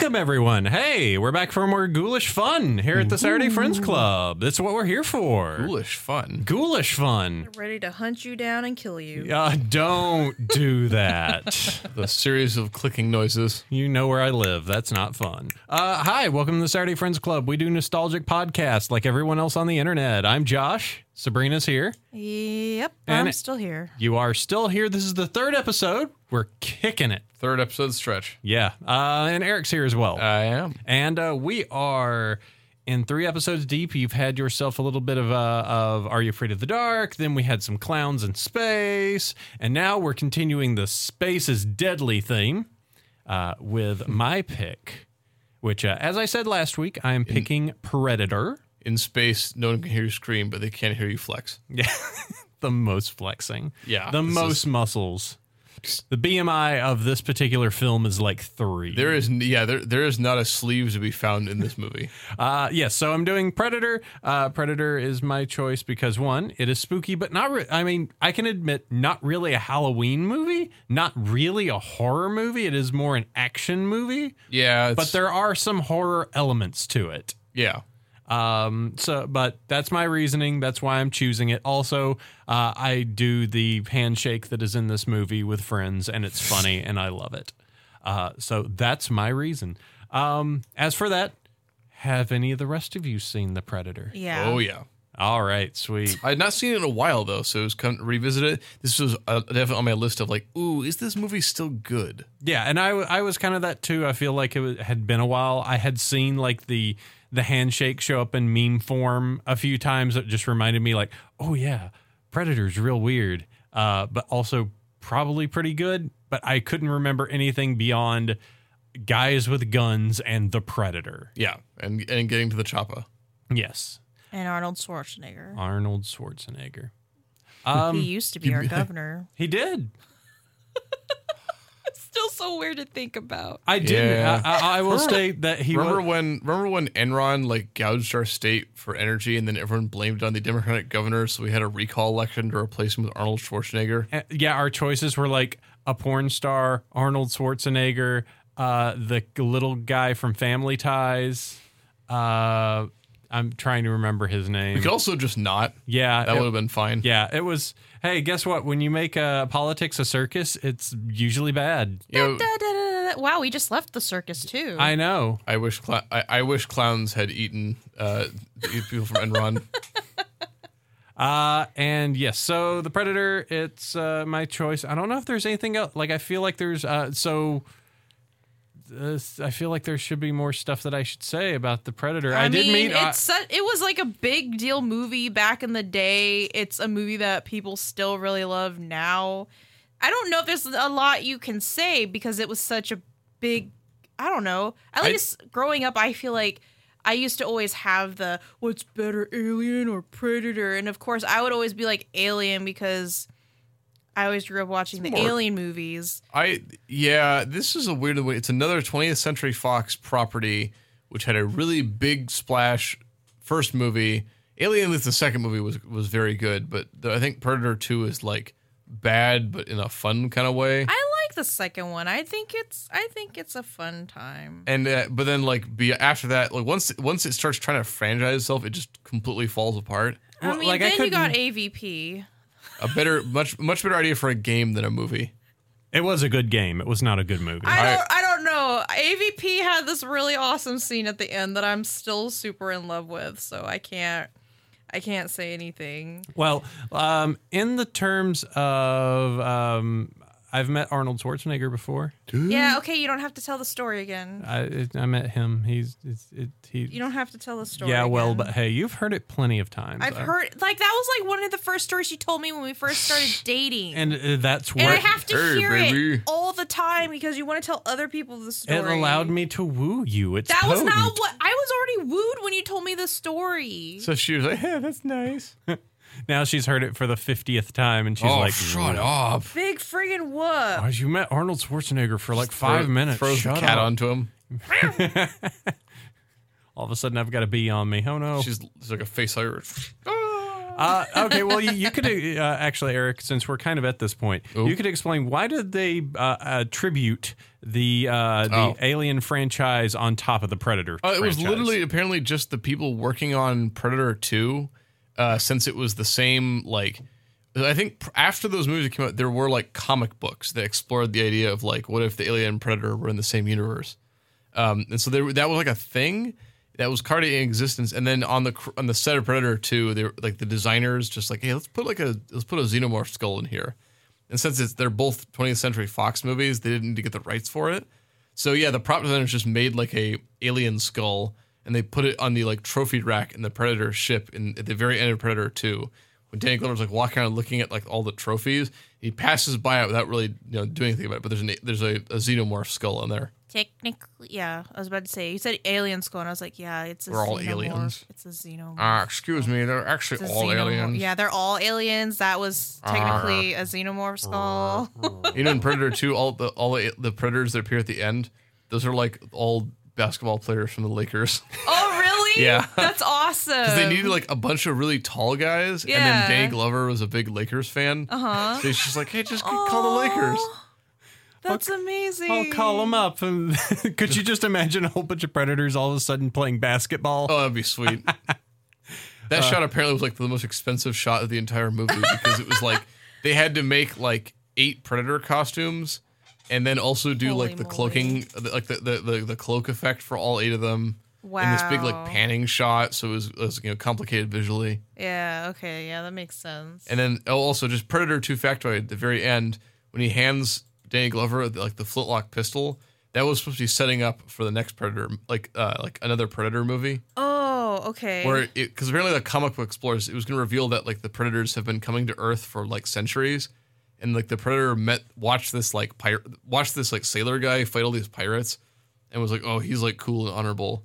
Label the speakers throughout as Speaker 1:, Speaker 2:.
Speaker 1: Welcome, everyone. Hey, we're back for more ghoulish fun here at the Saturday Friends Club. That's what we're here for.
Speaker 2: Ghoulish fun.
Speaker 1: Ghoulish fun.
Speaker 3: Ready to hunt you down and kill you.
Speaker 1: Uh, don't do that.
Speaker 2: The series of clicking noises.
Speaker 1: you know where I live. That's not fun. Uh, hi, welcome to the Saturday Friends Club. We do nostalgic podcasts like everyone else on the internet. I'm Josh. Sabrina's here.
Speaker 3: Yep,
Speaker 1: And
Speaker 3: I'm still here.
Speaker 1: You are still here. This is the third episode. We're kicking it.
Speaker 2: Third episode stretch.
Speaker 1: Yeah. Uh, and Eric's here as well.
Speaker 2: I am.
Speaker 1: And uh, we are in three episodes deep. You've had yourself a little bit of uh, of Are You Afraid of the Dark? Then we had some clowns in space, and now we're continuing the space is deadly theme uh, with my pick, which, uh, as I said last week, I am picking Predator.
Speaker 2: In space, no one can hear you scream, but they can't hear you flex.
Speaker 1: Yeah, the most flexing.
Speaker 2: Yeah,
Speaker 1: the most muscles. The BMI of this particular film is like three.
Speaker 2: There is, yeah, there there is not a sleeve to be found in this movie.
Speaker 1: Uh, yes, so I'm doing Predator. Uh, Predator is my choice because one, it is spooky, but not. Re- I mean, I can admit, not really a Halloween movie, not really a horror movie. It is more an action movie,
Speaker 2: Yeah,
Speaker 1: but there are some horror elements to it.
Speaker 2: yeah,
Speaker 1: Um, so, but that's my reasoning. That's why I'm choosing it. Also, uh, I do the handshake that is in this movie with friends, and it's funny, and I love it. Uh, so that's my reason. Um, as for that, have any of the rest of you seen The Predator?
Speaker 3: Yeah.
Speaker 2: oh yeah.
Speaker 1: All right, sweet.
Speaker 2: I had not seen it in a while though, so it was kind of revisit it. This was uh, definitely on my list of like, ooh, is this movie still good?
Speaker 1: Yeah, and I, I was kind of that too. I feel like it was, had been a while. I had seen like the the handshake show up in meme form a few times. It just reminded me like, oh yeah, Predator's real weird, uh, but also probably pretty good. But I couldn't remember anything beyond guys with guns and the Predator.
Speaker 2: Yeah, and and getting to the choppa.
Speaker 1: Yes,
Speaker 3: And Arnold Schwarzenegger.
Speaker 1: Arnold Schwarzenegger.
Speaker 3: he
Speaker 1: Um,
Speaker 3: used to be our governor.
Speaker 1: he did.
Speaker 3: Still so weird to think about.
Speaker 1: I did.
Speaker 2: Yeah.
Speaker 1: I, I, I will state that he
Speaker 2: remember
Speaker 1: was.
Speaker 2: when remember when Enron like gouged our state for energy, and then everyone blamed it on the Democratic governor, so we had a recall election to replace him with Arnold Schwarzenegger.
Speaker 1: Uh, yeah, our choices were like a porn star, Arnold Schwarzenegger, uh, the little guy from Family Ties. Uh, I'm trying to remember his name.
Speaker 2: We could also just not.
Speaker 1: yeah,
Speaker 2: That would have been fine.
Speaker 1: yeah, it was. Hey, guess what? When you make uh, politics a circus, it's usually bad.
Speaker 2: You know,
Speaker 3: Da, da, da, da, da. Wow, we just left the circus too.
Speaker 1: I know.
Speaker 2: I wish cl- I, I wish clowns had eaten uh, the people from Enron.
Speaker 1: Uh, and yes, so the Predator, it's uh, my choice. I don't know if there's anything else. Like, I feel like there's uh, so. Uh, I feel like there should be more stuff that I should say about the Predator. I,
Speaker 3: I,
Speaker 1: did
Speaker 3: mean,
Speaker 1: meet. uh,
Speaker 3: it's su- it was like a big deal movie back in the day. It's a movie that people still really love now. I don't know if there's a lot you can say because it was such a big. I don't know. At
Speaker 2: I-
Speaker 3: least growing up, I feel like I used to always have the what's better, Alien or Predator, and of course, I would always be like Alien because I always grew up watching the
Speaker 2: more-
Speaker 3: Alien movies.
Speaker 2: I yeah, this is a weird way. It's another 20th Century Fox property, which had a really big splash first movie. Alien, with the second movie was was very good, but the, I think Predator Two is like bad, but in a fun kind of way.
Speaker 3: I like the second one. I think it's I think it's a fun time.
Speaker 2: and uh, but then like be after that, like once once it starts trying to franchise itself, it just completely falls apart.
Speaker 3: I
Speaker 1: Well,
Speaker 3: mean,
Speaker 1: like, I
Speaker 3: then you got AVP.
Speaker 2: A better, much much better idea for a game than a movie.
Speaker 1: It was a good game. It was not a good movie.
Speaker 3: I
Speaker 2: I-
Speaker 3: don't, I don't know. AVP had this really awesome scene at the end that I'm still super in love with, so I can't, I can't say anything.
Speaker 1: well, um, in the terms of, um, I've met Arnold Schwarzenegger before.
Speaker 3: Yeah, okay, you don't have to tell the story again.
Speaker 1: I I met him. He's it's, it, he.
Speaker 3: You don't have to tell the story.
Speaker 1: yeah, well,
Speaker 3: again.
Speaker 1: but hey, you've heard it plenty of times.
Speaker 3: I've heard like that was like one of the first stories you told me when we first started dating.
Speaker 1: and uh, that's
Speaker 3: And I have to
Speaker 2: Hey,
Speaker 3: hear
Speaker 2: baby.
Speaker 3: it all the time because you want to tell other people the story.
Speaker 1: it allowed me to woo you. It's
Speaker 3: That was not what I was already wooed when you told me the story.
Speaker 2: So she was like, "Yeah, that's nice."
Speaker 1: Now she's heard it for the fiftieth time, and she's
Speaker 2: oh,
Speaker 1: like,
Speaker 2: shut up!
Speaker 3: Big friggin' whoop.
Speaker 1: Guys, you met Arnold Schwarzenegger for like five
Speaker 2: Throw-
Speaker 1: minutes.
Speaker 2: Throws
Speaker 1: Shut
Speaker 2: the cat
Speaker 1: up.
Speaker 2: onto him.
Speaker 1: All of a sudden, I've got a bee on me. Oh no!
Speaker 2: She's it's like a face hugger.
Speaker 1: Uh, okay, well, you, you could uh, actually, Eric, since we're kind of at this point, you could explain why did they uh, attribute the uh, the
Speaker 2: Oh.
Speaker 1: Alien franchise on top of the Predator?
Speaker 2: Uh, it was literally apparently just the people working on Predator 2, uh, since it was the same, like, I think after those movies came out, there were like comic books that explored the idea of like, what if the alien Predator were in the same universe? Um, and so there, that was like a thing that was already in existence. And then on the on the set of Predator 2, they were like the designers just like, hey, let's put like a let's put a xenomorph skull in here. And since it's they're both 20th Century Fox movies, they didn't need to get the rights for it. So yeah, the prop designers just made like a alien skull and they put it on the like trophy rack in the Predator ship in at the very end of Predator 2. When Danny Glover's like walking around looking at like all the trophies, he passes by it without really you know doing anything about it. But there's an there's a, a xenomorph skull in there.
Speaker 3: Technically, yeah. I was about to say you said alien skull, and I was like, yeah, it's a
Speaker 2: We're all
Speaker 3: xenomorph.
Speaker 2: aliens.
Speaker 3: It's a xenomorph.
Speaker 2: Ah, excuse me, they're actually all
Speaker 3: xenomorph.
Speaker 2: aliens.
Speaker 3: Yeah, they're all aliens. That was technically a xenomorph skull.
Speaker 2: You know, in Predator 2, all the all the, the predators that appear at the end, those are like all basketball players from the Lakers.
Speaker 3: oh, really?
Speaker 2: Yeah.
Speaker 3: That's awesome.
Speaker 2: Because they needed like a bunch of really tall guys, and then
Speaker 3: Yeah.
Speaker 2: Danny Glover was a big Lakers fan.
Speaker 3: Uh huh.
Speaker 2: So he's just like, hey, just call the Lakers.
Speaker 3: That's amazing.
Speaker 1: I'll call them up. And could you just imagine a whole bunch of predators all of a sudden playing basketball?
Speaker 2: Oh, that'd be sweet. that shot apparently was like the most expensive shot of the entire movie because it was like they had to make like eight predator costumes and then also do
Speaker 3: Holy
Speaker 2: like the
Speaker 3: moly.
Speaker 2: cloaking, like the, the the the cloak effect for all eight of them. In this big like panning shot, so it was, it was you know complicated visually.
Speaker 3: Yeah. Okay. Yeah, that makes sense.
Speaker 2: And then oh, also just Predator 2 factoid at the very end when he hands Danny Glover like the flintlock pistol, that was supposed to be setting up for the next Predator, like uh, like another Predator movie,
Speaker 3: oh, okay.
Speaker 2: where it because apparently the comic book explorers it was going to reveal that like the Predators have been coming to Earth for like centuries, and like the Predator met watched this like pirate watched this like sailor guy fight all these pirates, and was like oh he's like cool and honorable,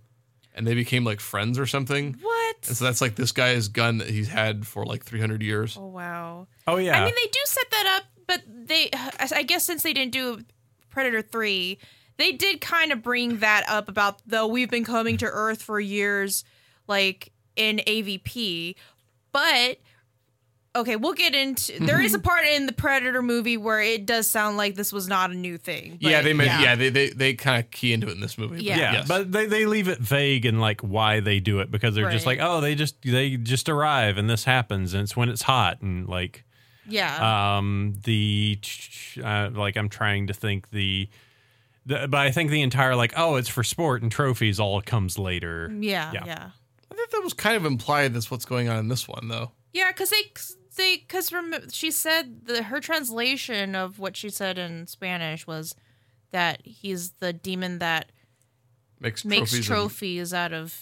Speaker 2: and they became like friends or something.
Speaker 3: what?
Speaker 2: And so that's like this guy's gun that he's had for like 300 years.
Speaker 3: Oh wow.
Speaker 1: Oh, yeah.
Speaker 3: I mean, they do set that up, but they, I guess, since they didn't do Predator three, they did kind of bring that up about though we've been coming to Earth for years, like in AVP, but. Okay, we'll get into. There is a part in the Predator movie where it does sound like this was not a new thing. but
Speaker 2: yeah, they meant yeah, they they, they kind of key into it in this movie. but
Speaker 3: Yeah.
Speaker 1: yeah,
Speaker 2: yes.
Speaker 1: but they, they leave it vague and like why they do it because they're just
Speaker 3: Right.
Speaker 1: like, oh, they just they just arrive and this happens and it's when it's hot and like
Speaker 3: yeah.
Speaker 1: um the uh, like I'm trying to think the, the but I think the entire like oh it's for sport and trophies all comes later.
Speaker 3: yeah,
Speaker 1: yeah.
Speaker 3: yeah.
Speaker 2: I think that was kind of implied. That's what's going on in this one, though.
Speaker 3: Yeah, because they they because rem- she said the her translation of what she said in Spanish was that he's the demon that
Speaker 2: Makes,
Speaker 3: makes
Speaker 2: trophies,
Speaker 3: trophies,
Speaker 2: and,
Speaker 3: out of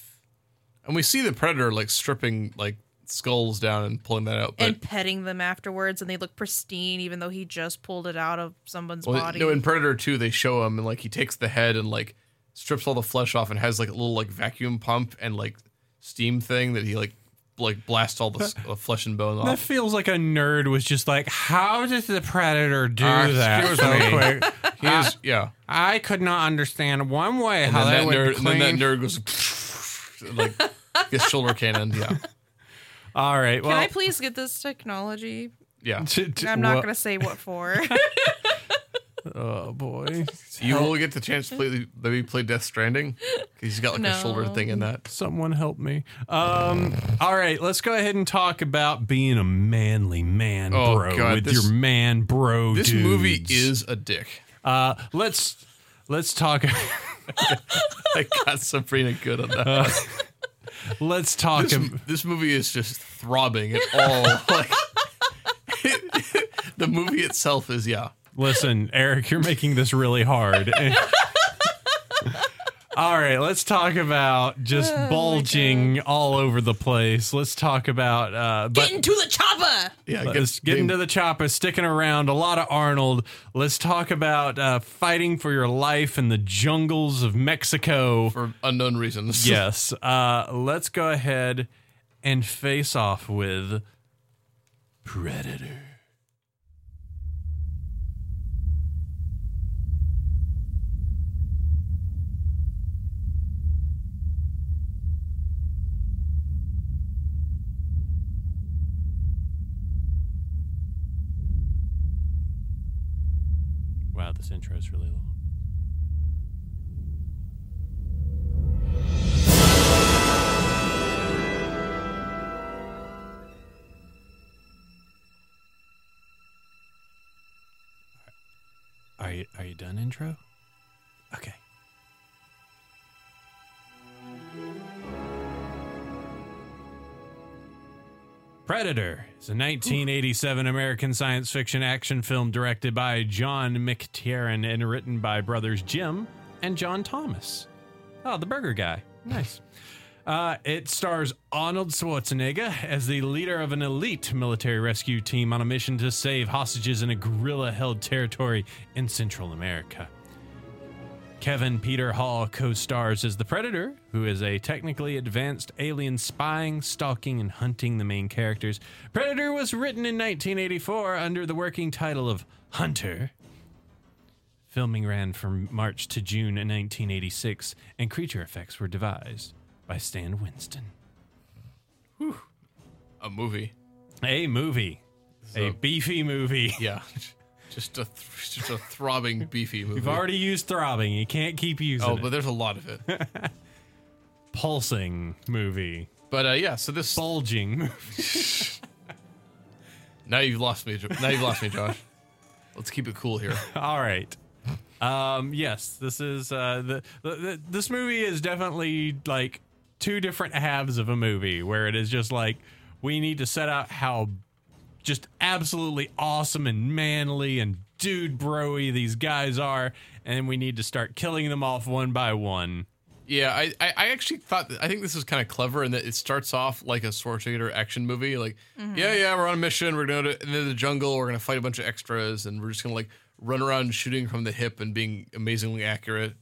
Speaker 2: and we see the predator like stripping like skulls down and pulling that out. But
Speaker 3: and petting them afterwards, and they look pristine, even though he just pulled it out of someone's
Speaker 2: well,
Speaker 3: body.
Speaker 2: no, in Predator Two, they show him and like he takes the head and like strips all the flesh off and has like a little like vacuum pump and like steam thing that he like like blast all the s- uh, flesh and bone off.
Speaker 1: That feels like a nerd was just like, how does the predator do
Speaker 2: Ah,
Speaker 1: that
Speaker 2: excuse
Speaker 1: so
Speaker 2: me.
Speaker 1: quick?
Speaker 2: He is yeah.
Speaker 1: I could not understand one way
Speaker 2: And
Speaker 1: how
Speaker 2: then,
Speaker 1: they
Speaker 2: that
Speaker 1: would
Speaker 2: nerd, and then that nerd goes like gets shoulder cannon. Yeah,
Speaker 1: All right, well,
Speaker 3: Can I please get this technology?
Speaker 2: yeah.
Speaker 3: I'm not gonna say what for.
Speaker 1: Oh boy,
Speaker 2: You will get the chance to play maybe play Death Stranding because he's got like a shoulder thing in that.
Speaker 1: someone help me. Um, all right, let's go ahead and talk about being a manly man,
Speaker 2: Oh,
Speaker 1: bro,
Speaker 2: God,
Speaker 1: with
Speaker 2: this-
Speaker 1: your man, bro. Dude.
Speaker 2: This movie is a dick.
Speaker 1: Uh, let's let's talk.
Speaker 2: I got Sabrina good on that.
Speaker 1: let's talk.
Speaker 2: this,
Speaker 1: ab-
Speaker 2: this movie is just throbbing at all. like the movie itself is yeah.
Speaker 1: Listen, Eric, you're making this really hard. all right, let's talk about just bulging all over the place. Let's talk about uh, but
Speaker 3: get into the chopper.
Speaker 2: Yeah,
Speaker 1: Let's get into the chopper, sticking around. A lot of Arnold. Let's talk about uh, fighting for your life in the jungles of Mexico.
Speaker 2: for unknown reasons.
Speaker 1: yes. Uh, let's go ahead and face off with Predator. Wow, this intro is really long. Are you are you done intro? Predator is a 1987 American science fiction action film directed by John McTiernan and written by brothers Jim and John Thomas. Oh, the burger guy. Nice. Uh, it stars Arnold Schwarzenegger as the leader of an elite military rescue team on a mission to save hostages in a guerrilla held territory in Central America. Kevin Peter Hall co stars as the Predator, who is a technically advanced alien spying, stalking, and hunting the main characters. Predator was written in 1984 under the working title of Hunter. Filming ran from March to June in 1986, and creature effects were devised by Stan Winston. Whew.
Speaker 2: A movie.
Speaker 1: A movie. A beefy movie.
Speaker 2: Yeah. just a th- just a throbbing beefy movie.
Speaker 1: You've already used throbbing. You can't keep using
Speaker 2: oh,
Speaker 1: it.
Speaker 2: but there's a lot of it.
Speaker 1: Pulsing movie.
Speaker 2: But uh, yeah, so this
Speaker 1: Bulging movie.
Speaker 2: now you've lost me. Now you've lost me, Josh. Let's keep it cool here.
Speaker 1: All right. Um, yes, this is uh, the, the, the this movie is definitely like two different halves of a movie where it is just like we need to set out how just absolutely awesome and manly and dude broy these guys are, and we need to start killing them off one by one.
Speaker 2: Yeah, I, I, I actually thought I think this is kind of clever in that it starts off like a Schwarzenegger action movie. Like, mm-hmm. yeah, yeah, we're on a mission. We're going to into the jungle. We're going to fight a bunch of extras, and we're just going to like run around shooting from the hip and being amazingly accurate.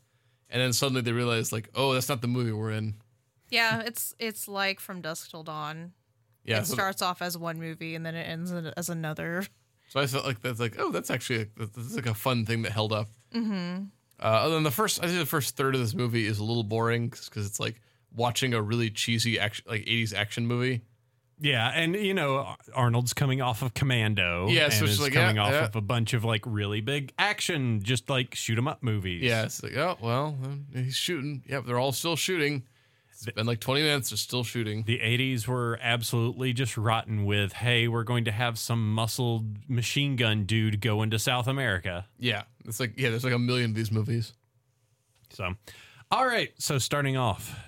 Speaker 2: And then suddenly they realize, like, oh, that's not the movie we're in.
Speaker 3: Yeah, it's it's like From Dusk Till Dawn.
Speaker 2: Yeah,
Speaker 3: it
Speaker 2: so,
Speaker 3: starts off as one movie and then it ends as another.
Speaker 2: so I felt like that's like, oh, that's actually a, that's like a fun thing that held up. Mm-hmm. Uh, other than the first, I think the first third of this movie is a little boring because it's like watching a really cheesy action, like '80s action movie.
Speaker 1: Yeah, and you know Arnold's coming off of Commando.
Speaker 2: Yeah,
Speaker 1: and
Speaker 2: so it's
Speaker 1: is
Speaker 2: like,
Speaker 1: coming
Speaker 2: yeah,
Speaker 1: off
Speaker 2: yeah.
Speaker 1: of a bunch of like really big action, just like shoot 'em up movies.
Speaker 2: Yeah, it's like, oh well, he's shooting. Yep, they're all still shooting. It's been like twenty minutes. They're still shooting.
Speaker 1: The 80s were absolutely just rotten with, hey, we're going to have some muscled machine gun dude go into South America.
Speaker 2: Yeah, it's like yeah, there's like a million of these movies.
Speaker 1: So, all right. So starting off,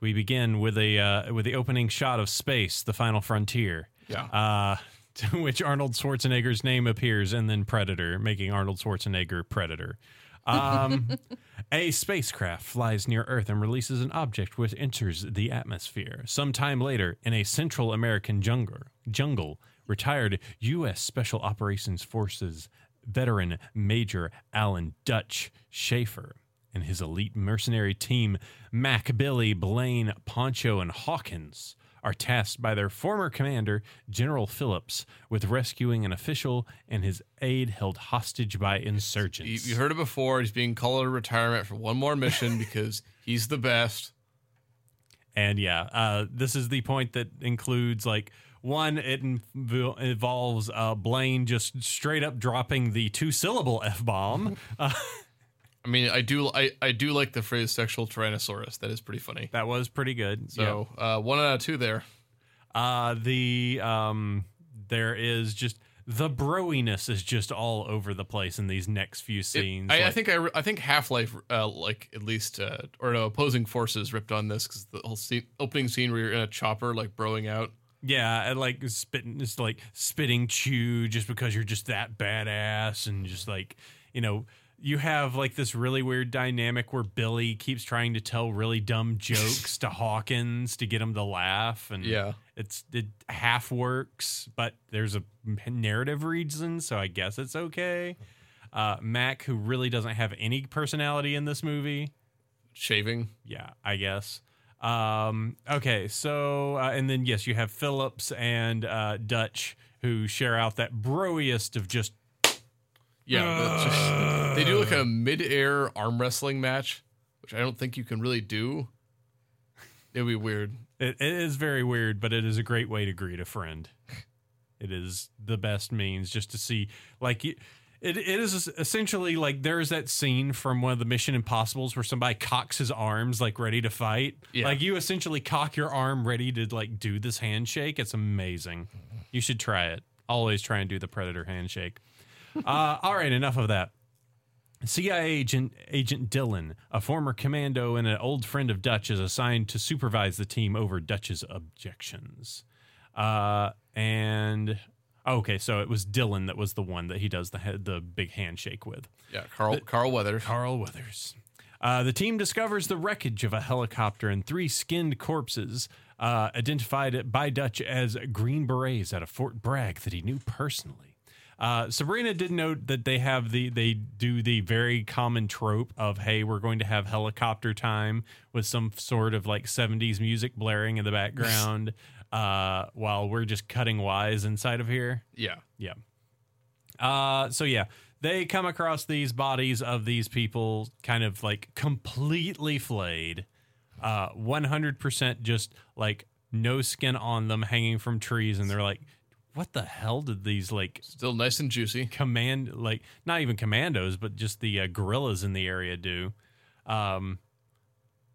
Speaker 1: we begin with a uh, with the opening shot of space, the final frontier.
Speaker 2: Yeah.
Speaker 1: Uh, to which Arnold Schwarzenegger's name appears, and then Predator, making Arnold Schwarzenegger Predator. Um, a spacecraft flies near Earth and releases an object which enters the atmosphere. Sometime later, in a Central American jungle, jungle, retired U.S. Special Operations Forces veteran Major Alan Dutch Schaefer and his elite mercenary team, Mac, Billy, Blaine, Poncho, and Hawkins, are tasked by their former commander, General Phillips, with rescuing an official and his aide held hostage by
Speaker 2: You,
Speaker 1: insurgents.
Speaker 2: you heard it before. He's being called to retirement for one more mission because he's the best.
Speaker 1: And yeah, uh, this is the point that includes like one, it inv- involves uh, Blaine just straight up dropping the two syllable f bomb. Uh,
Speaker 2: I mean, I do I, I do like the phrase "sexual tyrannosaurus." That is pretty funny.
Speaker 1: that was pretty good.
Speaker 2: So uh, one out of two there.
Speaker 1: Uh the um there is just the broiness is just all over the place in these next few scenes.
Speaker 2: I, I
Speaker 1: Like,
Speaker 2: think I, I think Half Life uh, like at least uh, or no opposing forces ripped on this because the whole scene, opening scene where you're in a chopper like broing out.
Speaker 1: yeah, and like spitting it's like spitting chew just because you're just that badass and just like, you know, you have like this really weird dynamic where Billy keeps trying to tell really dumb jokes to Hawkins to get him to laugh and
Speaker 2: Yeah.
Speaker 1: it's it half works, but there's a narrative reason, so I guess it's okay. Uh, Mac, who really doesn't have any personality in this movie,
Speaker 2: Shaving.
Speaker 1: yeah, I guess. Um, okay, so uh, and then yes, you have Phillips and uh, Dutch who share out that broiest of just
Speaker 2: Yeah, just- uh. they do like a mid-air arm wrestling match, which I don't think you can really do. It'd be weird.
Speaker 1: It, it is very weird, but it is a great way to greet a friend. It is the best means just to see, like, It, it is essentially like there's that scene from one of the Mission Impossibles where somebody cocks his arms like ready to fight.
Speaker 2: Yeah.
Speaker 1: Like you essentially cock your arm ready to like do this handshake. It's amazing. You should try it. Always try and do the Predator handshake. Uh, all right, enough of that. CIA agent Agent Dillon, a former commando and an old friend of Dutch, is assigned to supervise the team over Dutch's objections. Uh, and okay, so it was Dillon that was the one that he does the the big handshake with.
Speaker 2: Yeah, Carl Carl Weathers.
Speaker 1: Carl Weathers. Uh, the team discovers the wreckage of a helicopter and three skinned corpses, uh, identified by Dutch as Green Berets at a Fort Bragg that he knew personally. Uh, Sabrina did note that they have the they do the very common trope of hey we're going to have helicopter time with some sort of like 70s music blaring in the background uh, while we're just cutting wise inside of here.
Speaker 2: Yeah.
Speaker 1: Yeah. Uh, so yeah, they come across these bodies of these people, kind of like completely flayed, uh, one hundred percent just like no skin on them, hanging from trees, and they're like, "What the hell did these like
Speaker 2: Still nice and juicy.
Speaker 1: command like not even commandos, but just the uh, guerrillas in the area do?" Um,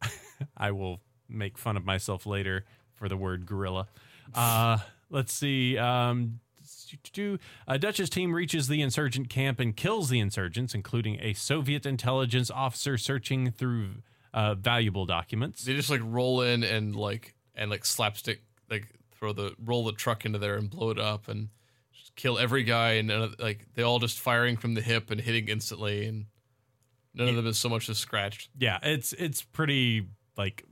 Speaker 1: I will make fun of myself later for the word gorilla. Uh, let's see. Um, a Dutch's team reaches the insurgent camp and kills the insurgents, including a Soviet intelligence officer searching through uh, valuable documents.
Speaker 2: They just like roll in and like and like slapstick like throw the roll the truck into there and blow it up and just kill every guy and none of, like they all just firing from the hip and hitting instantly and none of them is so much as scratched.
Speaker 1: Yeah, it's it's pretty like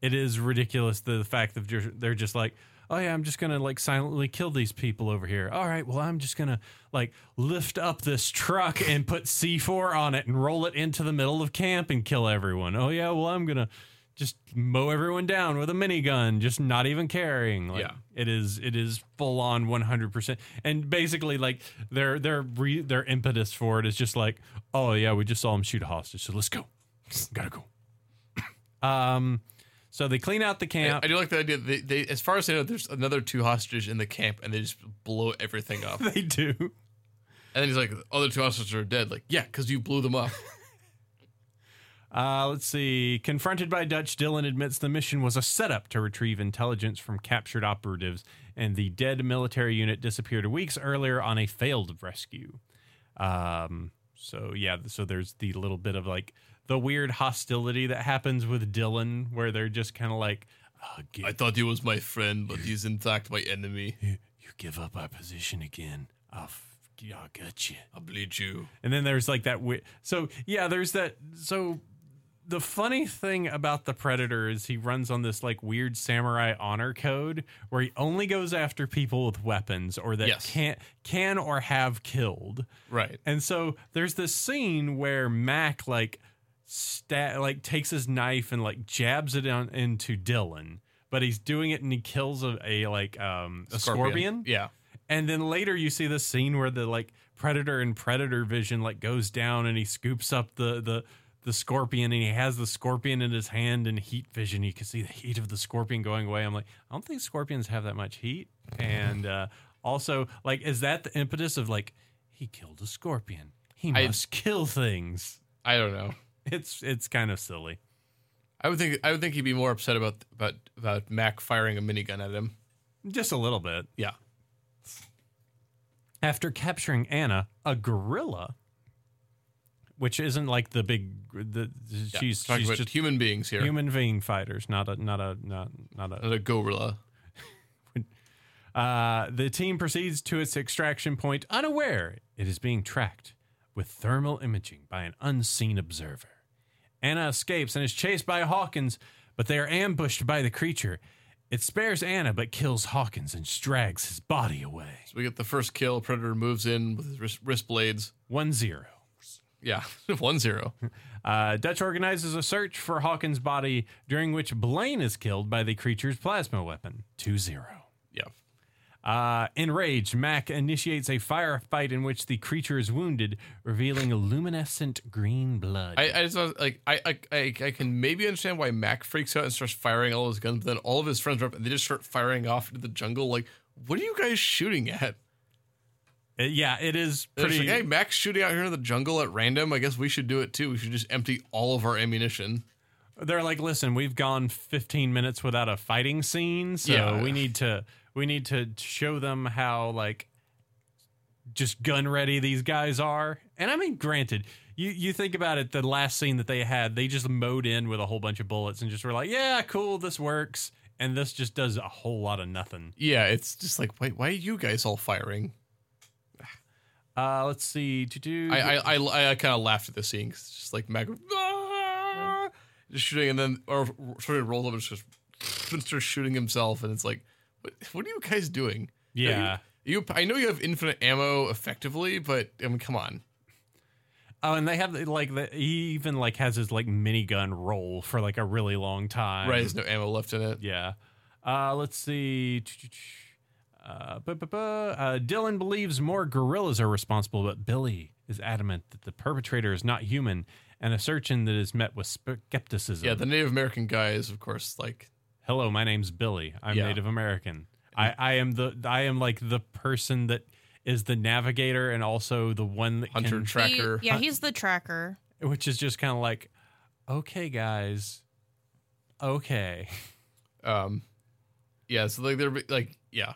Speaker 1: it is ridiculous the fact that they're, they're just like oh yeah i'm just gonna like silently kill these people over here. All right well i'm just gonna like lift up this truck and put c4 on it and roll it into the middle of camp and kill everyone. Oh yeah well i'm gonna just mow everyone down with a minigun just not even caring like,
Speaker 2: Yeah.
Speaker 1: it is it is full on 100% and basically like their their re, their impetus for it is just like oh yeah we just saw him shoot a hostage so let's go gotta go um so they clean out the camp
Speaker 2: I do like the idea. They, they, as far as I know, there's another two hostages in the camp, and they just blow everything up.
Speaker 1: they do And
Speaker 2: then he's like, "Other two hostages are dead." Like, yeah, because you blew them up.
Speaker 1: Uh, let's see. Confronted by Dutch, Dillon admits the mission was a setup to retrieve intelligence from captured operatives, and the dead military unit disappeared weeks earlier on a failed rescue. Um, so yeah, so there's the little bit of like the weird hostility that happens with Dillon, where they're just kind of like, oh,
Speaker 2: I thought he was my friend, but he's in fact my enemy.
Speaker 1: "You give up our position again, I'll, f- I'll get you."
Speaker 2: I'll bleed you.
Speaker 1: And then there's like that. Wi- so yeah, there's that. So the funny thing about the predator is he runs on this like weird samurai honor code where he only goes after people with weapons or that
Speaker 2: Yes.
Speaker 1: can can or have killed.
Speaker 2: Right.
Speaker 1: And so there's this scene where Mac like sta- like takes his knife and like jabs it on into Dillon, but he's doing it and he kills a, a like um a scorpion.
Speaker 2: Yeah.
Speaker 1: And then later you see the scene where the like predator and predator vision like goes down and he scoops up the the the scorpion and he has the scorpion in his hand and heat vision you can see the heat of the scorpion going away. I'm like, I don't think scorpions have that much heat. And uh also like is that the impetus of like he killed a scorpion. He
Speaker 2: I-
Speaker 1: must kill things.
Speaker 2: I don't know.
Speaker 1: It's it's kind of silly.
Speaker 2: I would think I would think he'd be more upset about about about Mac firing a minigun at him.
Speaker 1: Just a little bit.
Speaker 2: Yeah.
Speaker 1: After capturing Anna, a gorilla, which isn't like the big, the,
Speaker 2: Yeah.
Speaker 1: she's
Speaker 2: talking
Speaker 1: she's
Speaker 2: about
Speaker 1: just
Speaker 2: human beings here.
Speaker 1: human being fighters, not a not a not not a.
Speaker 2: Not a gorilla.
Speaker 1: Uh, the team proceeds to its extraction point, unaware it is being tracked with thermal imaging by an unseen observer. Anna escapes and is chased by Hawkins, but they are ambushed by the creature. It spares Anna but kills Hawkins and drags his body away.
Speaker 2: So we get the first kill. Predator moves in with his wrist, wrist blades.
Speaker 1: 1 0.
Speaker 2: Yeah, one zero.
Speaker 1: Uh, Dutch organizes a search for Hawkins' body, during which Blaine is killed by the creature's plasma weapon. 2 0.
Speaker 2: Yeah.
Speaker 1: Uh, enraged, Mac initiates a firefight in which the creature is wounded, revealing luminescent green blood.
Speaker 2: I, I just like I, I I I can maybe understand why Mac freaks out and starts firing all his guns, but then all of his friends are up and they just start firing off into the jungle. Like, what are you guys shooting at?
Speaker 1: Uh, yeah, it is pretty.
Speaker 2: like, hey, Mac's shooting out here in the jungle at random. I guess we should do it too. We should just empty all of our ammunition.
Speaker 1: they're like, listen, we've gone 15 minutes without a fighting scene, so
Speaker 2: Yeah.
Speaker 1: we need to we need to show them how like just gun ready these guys are. And I mean, granted, you you think about it, the last scene that they had, they just mowed in with a whole bunch of bullets and just were like, yeah, cool, this works. And this just does a whole lot of nothing.
Speaker 2: Yeah, it's just like, wait, why are you guys all firing?
Speaker 1: Uh, let's see. Do
Speaker 2: I I I, I kind of laughed at the scene. 'cause it's just like Mac, "Ah!" just shooting, and then or sort of rolls up and just starts shooting himself, and it's like, what, what are you guys doing?
Speaker 1: yeah.
Speaker 2: You, you, I know you have infinite ammo effectively, but I mean, come on.
Speaker 1: Oh, and they have like the, he even like has his like minigun roll for like a really long time.
Speaker 2: Right, there's no ammo left in it.
Speaker 1: Yeah. Uh, let's see. Uh, bu- bu- bu- uh, Dillon believes more gorillas are responsible, but Billy is adamant that the perpetrator is not human, an assertion that is met with skepticism.
Speaker 2: Yeah, the Native American guy is, of course, like
Speaker 1: Hello, my name's Billy. I'm
Speaker 2: Yeah.
Speaker 1: Native American. I, I am the I am like the person that is the navigator and also the one that
Speaker 2: hunter
Speaker 1: can,
Speaker 3: He-
Speaker 2: tracker.
Speaker 3: yeah, he's the tracker.
Speaker 1: which is just kind of like, okay, guys, okay.
Speaker 2: Um, yeah, so like they're like, yeah,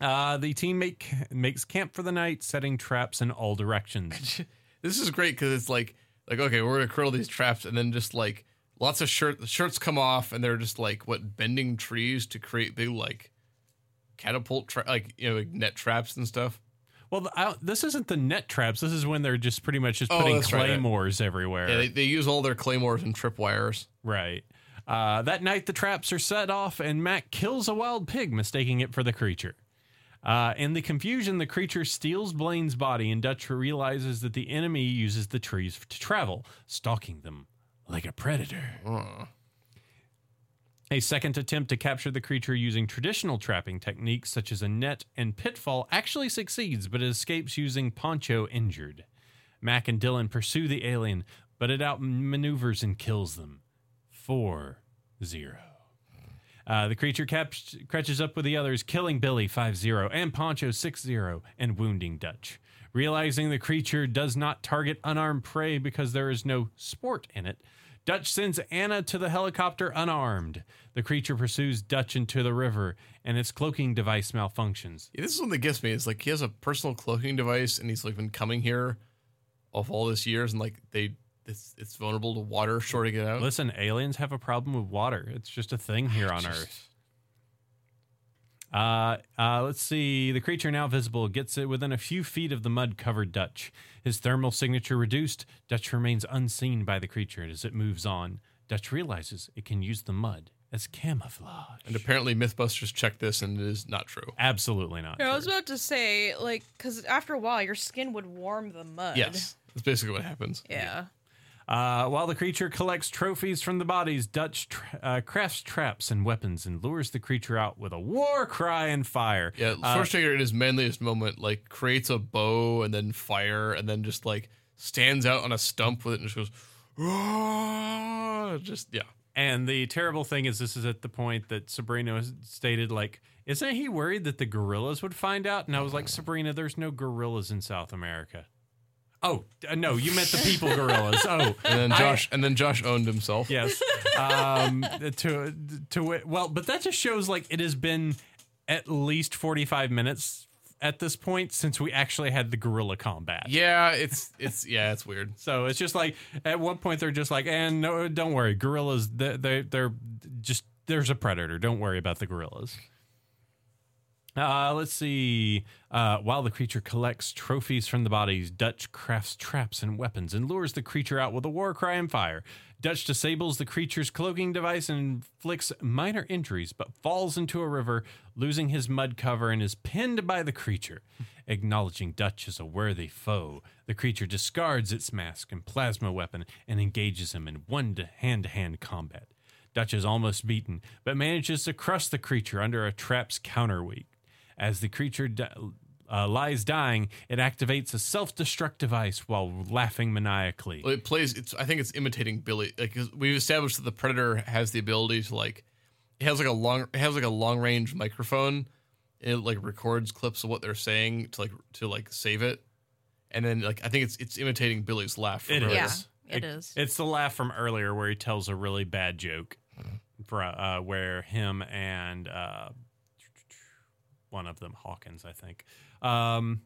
Speaker 1: Uh, the team make makes camp for the night, setting traps in all directions.
Speaker 2: this is great because it's like like okay, we're gonna curl these traps, and then just like lots of shirt the shirts come off, and they're just like what bending trees to create big like catapult tra- like you know like net traps and stuff.
Speaker 1: well, I, this isn't the net traps. This is when they're just pretty much just
Speaker 2: Oh,
Speaker 1: putting
Speaker 2: that's right.
Speaker 1: claymores everywhere.
Speaker 2: Yeah, they, they use all their claymores and tripwires.
Speaker 1: right. Uh, that night, the traps are set off, and Mac kills a wild pig, mistaking it for the creature. Uh, in the confusion, the creature steals Blaine's body, and Dutch realizes that the enemy uses the trees to travel, stalking them like a predator.
Speaker 2: Uh,
Speaker 1: A second attempt to capture the creature using traditional trapping techniques such as a net and pitfall actually succeeds, but it escapes using Poncho injured. Mac and Dillon pursue the alien, but it outmaneuvers and kills them. 4 0. Uh, the creature catches up with the others, killing Billy 5 0 and Poncho 6 0 and wounding Dutch. Realizing the creature does not target unarmed prey because there is no sport in it, Dutch sends Anna to the helicopter unarmed. The creature pursues Dutch into the river, and its cloaking device malfunctions.
Speaker 2: yeah, this is one that gets me. It's like he has a personal cloaking device, and he's like been coming here of all this years, and like they it's it's vulnerable to water shorting it out.
Speaker 1: Listen, aliens have a problem with water. It's just a thing here on Earth. Uh, uh, let's see. The creature now visible gets it within a few feet of the mud covered Dutch. His thermal signature reduced, Dutch remains unseen by the creature as it moves on. Dutch realizes it can use the mud as camouflage.
Speaker 2: And apparently, MythBusters checked this, and it is not true.
Speaker 1: Absolutely not.
Speaker 3: Yeah, I was about to say, like, because after a while, your skin would warm the mud.
Speaker 2: Yes, that's basically what happens.
Speaker 3: Yeah.
Speaker 1: Uh, while the creature collects trophies from the bodies, Dutch tra- uh, crafts traps and weapons and lures the creature out with a war cry and fire.
Speaker 2: Yeah,
Speaker 1: Uh,
Speaker 2: Schwarzenegger in his manliest moment, like creates a bow and then fire, and then just like stands out on a stump with it and just goes, just yeah.
Speaker 1: And the terrible thing is, this is at the point that Sabrina stated, like, isn't he worried that the gorillas would find out? And I was like, Sabrina, there's no gorillas in South America. Oh, uh, no, you meant the people gorillas. Oh,
Speaker 2: And then Josh, and then Josh owned himself.
Speaker 1: yes. Um, to, to, well, but that just shows like it has been at least 45 minutes at this point since we actually had the gorilla combat.
Speaker 2: Yeah, it's it's yeah, it's weird.
Speaker 1: So it's just like at one point they're just like, and no, don't worry, gorillas. They they they're just there's a predator. Don't worry about the gorillas. Uh, let's see. Uh, while the creature collects trophies from the bodies, Dutch crafts traps and weapons and lures the creature out with a war cry and fire. Dutch disables the creature's cloaking device and inflicts minor injuries, but falls into a river, losing his mud cover and is pinned by the creature. Acknowledging Dutch as a worthy foe, the creature discards its mask and plasma weapon and engages him in one hand to hand combat. Dutch is almost beaten, but manages to crush the creature under a trap's counterweight. As the creature di- uh, lies dying, it activates a self-destruct device while laughing maniacally.
Speaker 2: Well, It plays. It's I think it's imitating Billy. Like 'cause we've established that the predator has the ability to like, it has like a long, it has like a long range microphone, and it like records clips of what they're saying to like to like save it, and then like I think it's it's imitating Billy's laugh. from
Speaker 1: It
Speaker 2: earlier.
Speaker 3: Yeah,
Speaker 1: is.
Speaker 3: it is.
Speaker 1: It's the laugh from earlier where he tells a really bad joke, for uh, where him and uh, one of them, Hawkins, I think. Um,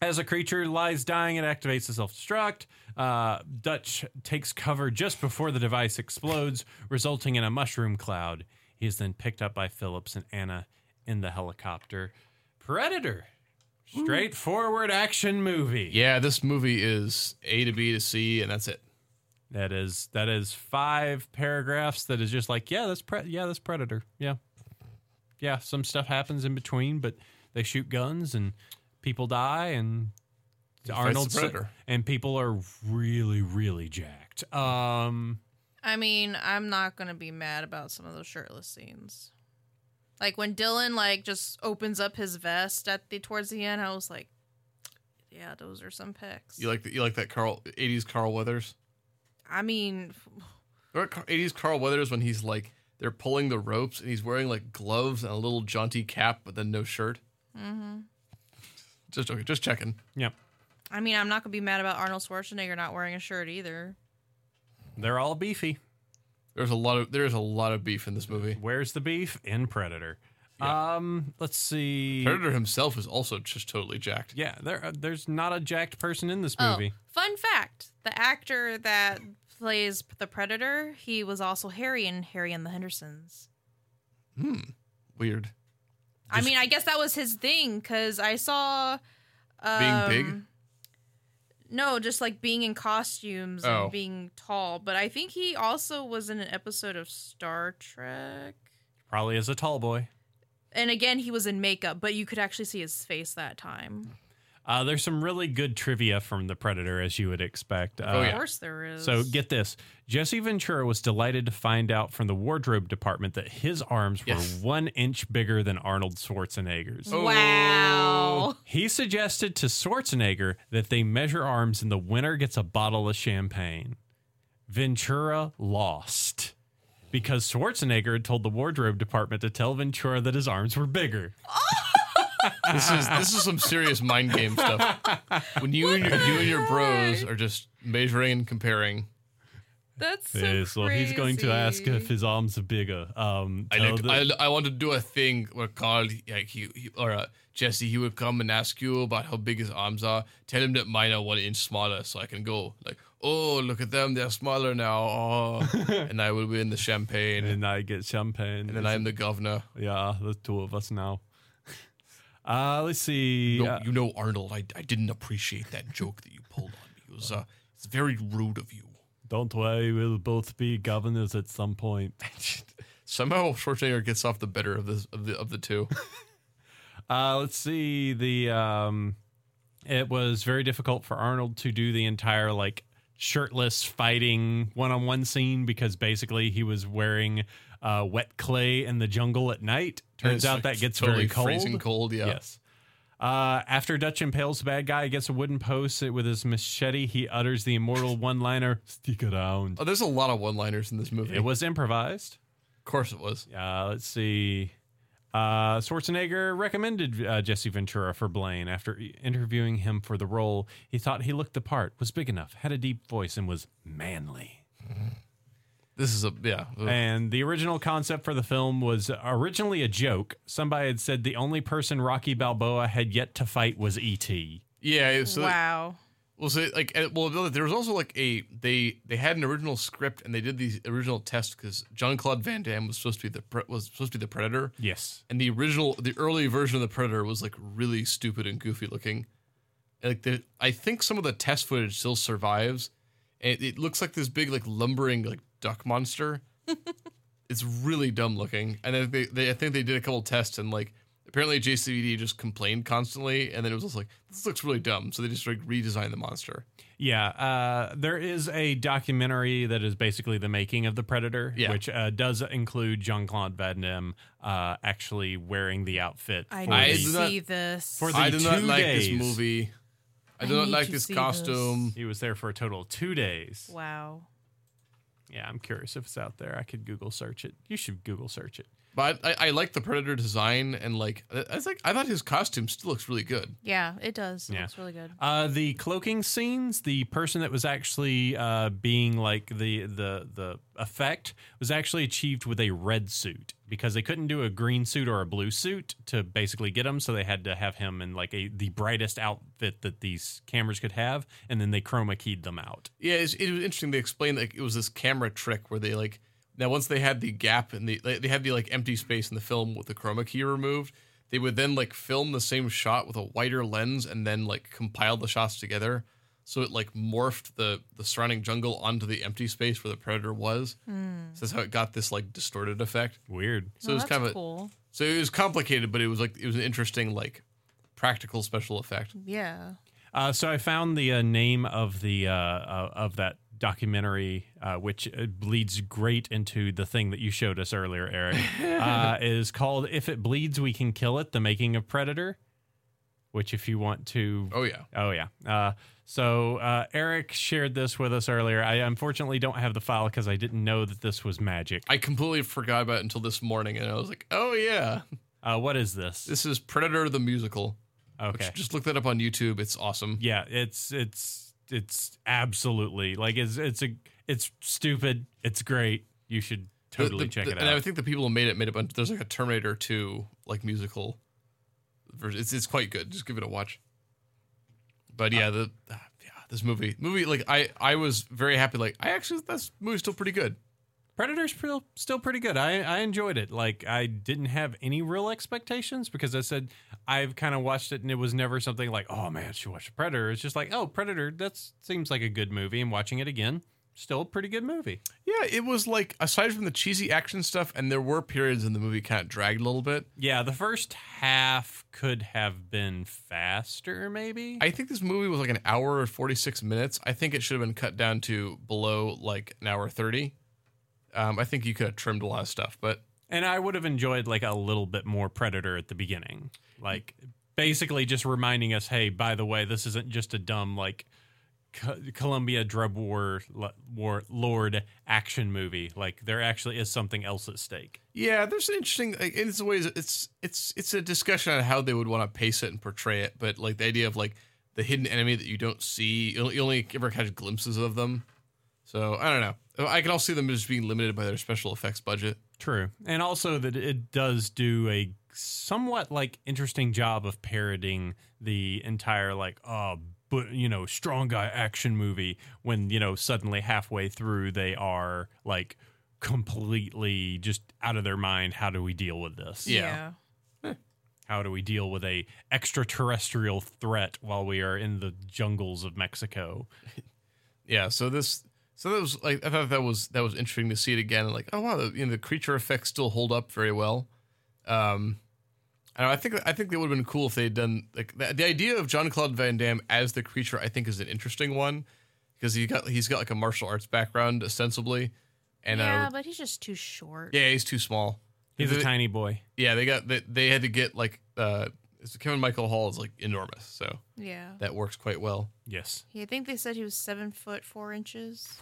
Speaker 1: as a creature lies dying, it activates the self destruct. Uh, Dutch takes cover just before the device explodes, resulting in a mushroom cloud. He is then picked up by Phillips and Anna in the helicopter. Predator. Straightforward action movie.
Speaker 2: Yeah, this movie is A to B to C, and that's it.
Speaker 1: That is that is five paragraphs. That is just like yeah, that's pre- yeah, that's Predator. Yeah, yeah. Some stuff happens in between, but they shoot guns and people die and
Speaker 2: the
Speaker 1: Arnold's
Speaker 2: Predator.
Speaker 1: and people are really really jacked. Um,
Speaker 3: I mean, I'm not gonna be mad about some of those shirtless scenes. Like when Dillon like just opens up his vest at the towards the end, I was like, yeah, those are some pics.
Speaker 2: You like the, you like that Carl '80s Carl Weathers?
Speaker 3: I mean,
Speaker 2: Remember Car- '80s Carl Weathers when he's like they're pulling the ropes and he's wearing like gloves and a little jaunty cap, but then no shirt. Mm-hmm. Just okay, just checking.
Speaker 1: yeah,
Speaker 3: I mean, I'm not gonna be mad about Arnold Schwarzenegger not wearing a shirt either.
Speaker 1: they're all beefy.
Speaker 2: There's a lot of there's a lot of beef in this movie.
Speaker 1: Where's the beef in Predator? Um, let's see.
Speaker 2: Predator himself is also just totally jacked.
Speaker 1: Yeah, there uh, there's not a jacked person in this
Speaker 3: Oh,
Speaker 1: movie.
Speaker 3: fun fact: the actor that plays the Predator, he was also Harry in Harry and the Hendersons. Hmm.
Speaker 2: Weird.
Speaker 3: I mean, I guess that was his thing because I saw
Speaker 2: Being big?
Speaker 3: um, No, just like being in costumes
Speaker 2: Oh.
Speaker 3: and being tall. But I think he also was in an episode of Star Trek.
Speaker 1: Probably as a tall boy.
Speaker 3: And again, he was in makeup, but you could actually see his face that time.
Speaker 1: Uh, there's some really good trivia from the Predator, as you would expect. Uh,
Speaker 2: Oh,
Speaker 3: Of
Speaker 2: yeah.
Speaker 3: course, there is.
Speaker 1: So get this: Jesse Ventura was delighted to find out from the wardrobe department that his arms were one inch bigger than Arnold Schwarzenegger's.
Speaker 2: Oh.
Speaker 3: wow.
Speaker 1: He suggested to Schwarzenegger that they measure arms and the winner gets a bottle of champagne. Ventura lost because Schwarzenegger had told the wardrobe department to tell Ventura that his arms were bigger.
Speaker 2: This is this is some serious mind game stuff. When you and your, you and your bros are just measuring and comparing.
Speaker 3: That's so
Speaker 1: Yeah, so he's going to ask if his arms are bigger. Um,
Speaker 2: I,
Speaker 1: tell
Speaker 2: I, I want to do a thing where Carl, like he, he or uh, Jesse, he would come and ask you about how big his arms are. Tell him that mine are one inch smaller, so I can go like, oh, look at them, they're smaller now. Oh, and I will win the champagne, and,
Speaker 1: and I get champagne.
Speaker 2: And then I'm the governor.
Speaker 1: yeah, the two of us now. Uh, let's see.
Speaker 2: No,
Speaker 1: Uh,
Speaker 2: you know, Arnold, I, I didn't appreciate that joke that you pulled on me. It was uh, it's very rude of you.
Speaker 1: don't worry, we'll both be governors at some point.
Speaker 2: Somehow Schwarzenegger gets off the better of this of the of the two.
Speaker 1: Uh, let's see. The um, it was very difficult for Arnold to do the entire like shirtless fighting one-on-one scene because basically he was wearing uh, wet clay in the jungle at night. Turns out
Speaker 2: like,
Speaker 1: that gets
Speaker 2: totally
Speaker 1: very cold.
Speaker 2: freezing cold. Yeah.
Speaker 1: Yes. Uh, after Dutch impales the bad guy against a wooden post with his machete, he utters the immortal one-liner, "Stick around."
Speaker 2: Oh, there's a lot of one-liners in this movie.
Speaker 1: It was improvised.
Speaker 2: of course, it was.
Speaker 1: Uh, let's see. Uh, Schwarzenegger recommended uh, Jesse Ventura for Blaine after interviewing him for the role. He thought he looked the part, was big enough, had a deep voice, and was manly.
Speaker 2: This is a yeah.
Speaker 1: And the original concept for the film was originally a joke. Somebody had said the only person Rocky Balboa had yet to fight was E E.T.
Speaker 2: Yeah. So
Speaker 3: wow.
Speaker 2: Well, so like, well, there was also like a they they had an original script and they did these original tests because Jean Claude Van Damme was supposed to be the pre- was supposed to be the Predator,
Speaker 1: Yes.
Speaker 2: and the original the early version of the Predator was like really stupid and goofy looking. And, like the, I think some of the test footage still survives, and it, it looks like this big like lumbering like duck monster. it's really dumb looking, and then they, they I think they did a couple tests and like apparently JCVD just complained constantly, and then it was just like this looks really dumb, so they just like redesigned the monster.
Speaker 1: Yeah, uh, there is a documentary that is basically the making of the Predator,
Speaker 2: Yeah.
Speaker 1: which uh, does include Jean Claude Van Damme uh, actually wearing the outfit.
Speaker 3: I
Speaker 1: for
Speaker 3: need
Speaker 1: the-
Speaker 2: do not-
Speaker 3: see this.
Speaker 1: for the
Speaker 2: I do not like
Speaker 1: days.
Speaker 2: this movie. I
Speaker 3: I
Speaker 2: do not like this
Speaker 3: see
Speaker 2: costume.
Speaker 1: He was there for a total of two days.
Speaker 3: wow.
Speaker 1: Yeah, I'm curious if it's out there. I could Google search it. You should Google search it.
Speaker 2: But I, I like the Predator design and like I I was like I thought his costume still looks really good.
Speaker 3: Yeah, it does. It
Speaker 1: Yeah.
Speaker 3: looks really good.
Speaker 1: Uh, the cloaking scenes, the person that was actually uh, being like the the the effect was actually achieved with a red suit because they couldn't do a green suit or a blue suit to basically get him, so they had to have him in like a the brightest outfit that these cameras could have, and then they chroma keyed them out.
Speaker 2: Yeah, it's, it was interesting. They explained like it was this camera trick where they like now once they had the gap and the they they had the like empty space in the film with the chroma key removed, they would then like film the same shot with a wider lens and then like compile the shots together. So it like morphed the the surrounding jungle onto the empty space where the predator was. So that's how it got this like distorted effect.
Speaker 1: Weird.
Speaker 2: So
Speaker 3: Oh,
Speaker 2: it was
Speaker 3: that's
Speaker 2: kind of a,
Speaker 3: cool.
Speaker 2: so it was complicated, but it was like it was an interesting like practical special effect.
Speaker 3: Yeah.
Speaker 1: Uh, so I found the uh, name of the uh, uh, of that documentary, uh, which uh, leads great into the thing that you showed us earlier, Eric. uh, is called "If It Bleeds, We Can Kill It: The Making of Predator." Which, if you want to,
Speaker 2: Oh yeah.
Speaker 1: oh yeah. Uh, so uh, Eric shared this with us earlier. I unfortunately don't have the file because I didn't know that this was magic.
Speaker 2: I completely forgot about it until this morning, and I was like, "Oh yeah,
Speaker 1: Uh, what is this?
Speaker 2: this is Predator the musical."
Speaker 1: Okay.
Speaker 2: Just look that up on YouTube. It's awesome.
Speaker 1: yeah it's it's it's absolutely like it's it's a it's stupid it's great you should totally
Speaker 2: the-
Speaker 1: check
Speaker 2: the-
Speaker 1: it
Speaker 2: And I think the people who made it made a bunch. There's like a Terminator 2 like musical version. It's it's quite good. Just give it a watch. But yeah, the ah, yeah this movie movie like I I was very happy. Like I actually this movie's still pretty good.
Speaker 1: Predator's still still pretty good i i enjoyed it like i didn't have any real expectations because i said i've kind of watched it and it was never something like oh man I should watch predator it's just like oh predator that seems like a good movie and watching it again still a pretty good movie
Speaker 2: Yeah, it was like aside from the cheesy action stuff, and there were periods in the movie kind of dragged a little bit.
Speaker 1: yeah the first half could have been faster maybe
Speaker 2: I think this movie was like an hour or 46 minutes. I think it should have been cut down to below like an hour 30. Um, I think you could have trimmed a lot of stuff, but
Speaker 1: And I would have enjoyed like a little bit more Predator at the beginning. Like basically just reminding us, hey, by the way, this isn't just a dumb like Co- Colombia drug war, war lord action movie. Like there actually is something else at stake.
Speaker 2: yeah, there's an interesting. Like, in some ways, it's it's it's a discussion on how they would want to pace it and portray it. But like the idea of like the hidden enemy that you don't see, you only- you only ever catch glimpses of them. So I don't know. I can also see them just being limited by their special effects budget.
Speaker 1: True. And also that it does do a somewhat like interesting job of parodying the entire like uh but you know strong guy action movie when you know suddenly halfway through they are like completely just out of their mind how do we deal with this
Speaker 2: Yeah.
Speaker 1: how do we deal with a extraterrestrial threat while we are in the jungles of mexico
Speaker 2: Yeah, so this so that was like I thought that was that was interesting to see it again and like oh wow the, you know the creature effects still hold up very well. Um, I, know, I think I think it would have been cool if they had done like the, the idea of Jean Claude Van Damme as the creature. I think is an interesting one because he got he's got like a martial arts background ostensibly, and
Speaker 3: yeah,
Speaker 2: uh,
Speaker 3: but he's just too short.
Speaker 2: yeah he's too small.
Speaker 1: he's a
Speaker 2: They-
Speaker 1: tiny boy
Speaker 2: Yeah, they got they, they had to get like uh Kevin Michael Hall is like enormous, so
Speaker 3: Yeah.
Speaker 2: that works quite well.
Speaker 1: yes
Speaker 3: I think they said he was seven foot four inches.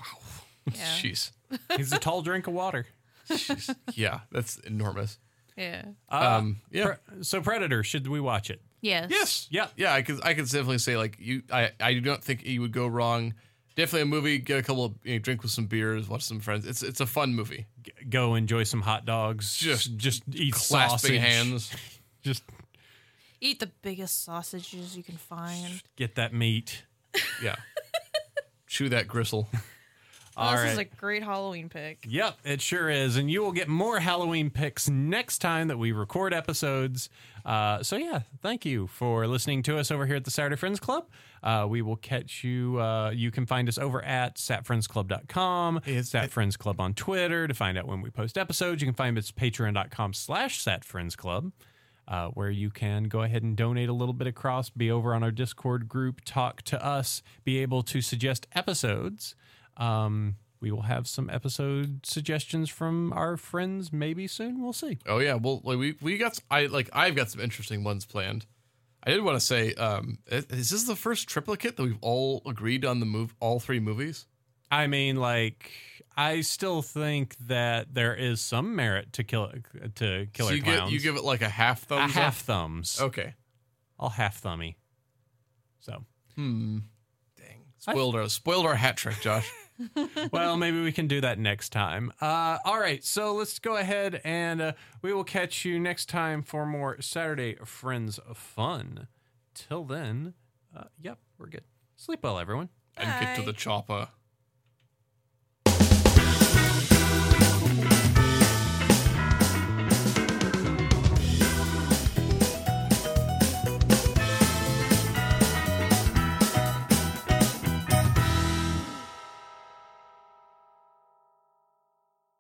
Speaker 3: Yeah.
Speaker 2: Jeez,
Speaker 1: he's a tall drink of water
Speaker 2: Jeez. yeah, that's enormous.
Speaker 3: Yeah.
Speaker 1: Uh,
Speaker 2: Um, yeah.
Speaker 1: Pre- so predator should we watch it
Speaker 3: Yes.
Speaker 2: Yes.
Speaker 1: Yeah.
Speaker 2: Yeah. I could. I could definitely say like you. I. I do not think you would go wrong. Definitely a movie. Get a couple of you know, drink with some beers, watch some friends. It's it's a fun movie.
Speaker 1: G- go enjoy some hot dogs.
Speaker 2: Just
Speaker 1: just eat
Speaker 2: Clasping
Speaker 1: sausage.
Speaker 2: hands.
Speaker 1: Just
Speaker 3: Eat the biggest sausages you can find.
Speaker 1: get that meat.
Speaker 2: Yeah. Chew that gristle.
Speaker 1: All
Speaker 3: this
Speaker 1: right.
Speaker 3: is a great Halloween pick.
Speaker 1: Yep, it sure is. And you will get more Halloween picks next time that we record episodes. Uh, so, yeah, thank you for listening to us over here at the Saturday Friends Club. Uh, we will catch you. Uh, you can find us over at satfriendsclub.com,
Speaker 2: it's
Speaker 1: Sat Friends Club on Twitter to find out when we post episodes. You can find us at patreon.com slash satfriendsclub. Uh, where you can go ahead and donate a little bit across, be over on our Discord group, talk to us, be able to suggest episodes. Um, we will have some episode suggestions from our friends maybe soon. We'll see.
Speaker 2: Oh yeah. Well, like, we we got. I like. I've got some interesting ones planned. I did want to say, um, is this the first triplicate that we've all agreed on the move? All three movies.
Speaker 1: I mean, like, I still think that there is some merit to kill to Killer
Speaker 2: so you
Speaker 1: Clowns.
Speaker 2: give you give it like a half thumbs.
Speaker 1: a
Speaker 2: thumbs
Speaker 1: half
Speaker 2: up.
Speaker 1: thumbs.
Speaker 2: Okay.
Speaker 1: I'll half thummy. So, Hmm.
Speaker 2: Dang. Spoiled our spoiled our hat trick, Josh.
Speaker 1: well, maybe we can do that next time. Uh, all right, so let's go ahead and uh, we will catch you next time for more Saturday Friends fun. Till then, uh, yep, we're good. Sleep well, everyone.
Speaker 2: and get to the chopper.